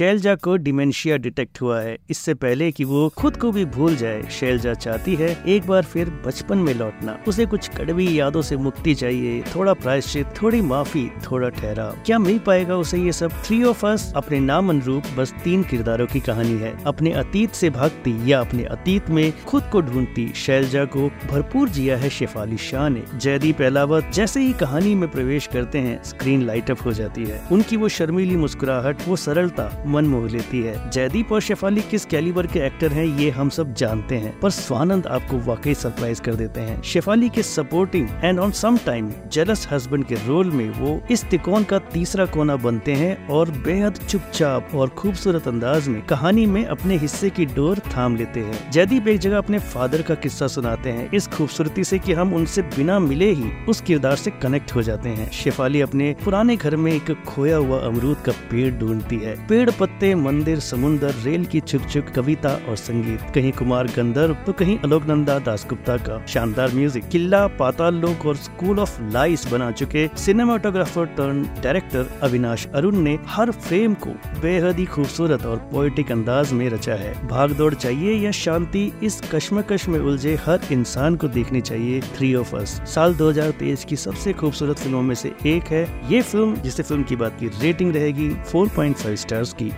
शैलजा को dementia detect हुआ है। इससे पहले कि वो खुद को भी भूल जाए, शैलजा चाहती है एक बार फिर बचपन में लौटना। उसे कुछ कड़वी यादों से मुक्ति चाहिए, थोड़ा प्रायश्चित, थोड़ी माफ़ी, थोड़ा ठहराव। क्या मिल पाएगा उसे ये सब? थ्री ऑफ़ अस अपने नाम अनुरूप बस तीन किरदारों की कहानी है। अपने अतीत से भागती या अपने अतीत में खुद को ढूंढती, शैलजा को भरपूर जिया है शेफाली शाह ने। जयदीप एलावत जैसे ही कहानी में प्रवेश करते हैं स्क्रीन लाइट अप हो जाती है। उनकी वो शर्मीली मुस्कुराहट, वो सरलता मन मोह लेती है। जयदीप और शेफाली किस कैलिबर के एक्टर हैं, ये हम सब जानते हैं, पर स्वानंद आपको वाकई सरप्राइज़ कर देते हैं। शेफाली के supporting and on some time jealous husband के रोल में वो इस तिकोन का तीसरा कोना बनते हैं और बेहद चुपचाप और खूबसूरत अंदाज में कहानी में अपने हिस्से की डोर थाम लेते हैं। जयदीप एक जगह अपने फादर का किस्सा सुनाते हैं, इस खूबसूरती से कि हम उनसे बिना मिले ही उस किरदार से कनेक्ट हो जाते हैं। शेफाली अपने पुराने घर में एक खोया हुआ अमरूद का पेड़ ढूंढती है। पेड़ पत्ते, मंदिर समुन्दर रेल की छुक छुक कविता और संगीत। कहीं कुमार गंधर्व तो कहीं अलोकनंदा दासगुप्ता का। शानदार म्यूज़िक। किला पाताल लोक और स्कूल ऑफ़ लाइस बना चुके। Cinematographer turn director Avinash Arun ने हर फ्रेम को बेहद ही खूबसूरत और पोइटिक अंदाज में रचा है। भाग दौड़ चाहिए या शांति, इस कश्मकश में उलझे हर इंसान को देखनी चाहिए थ्री ऑफ़ अस साल 2023 की सबसे खूबसूरत फ़िल्मों में से एक है ये फ़िल्म जिसे फ़िल्म की बात की रेटिंग रहेगी 4.5 स्टार्स की।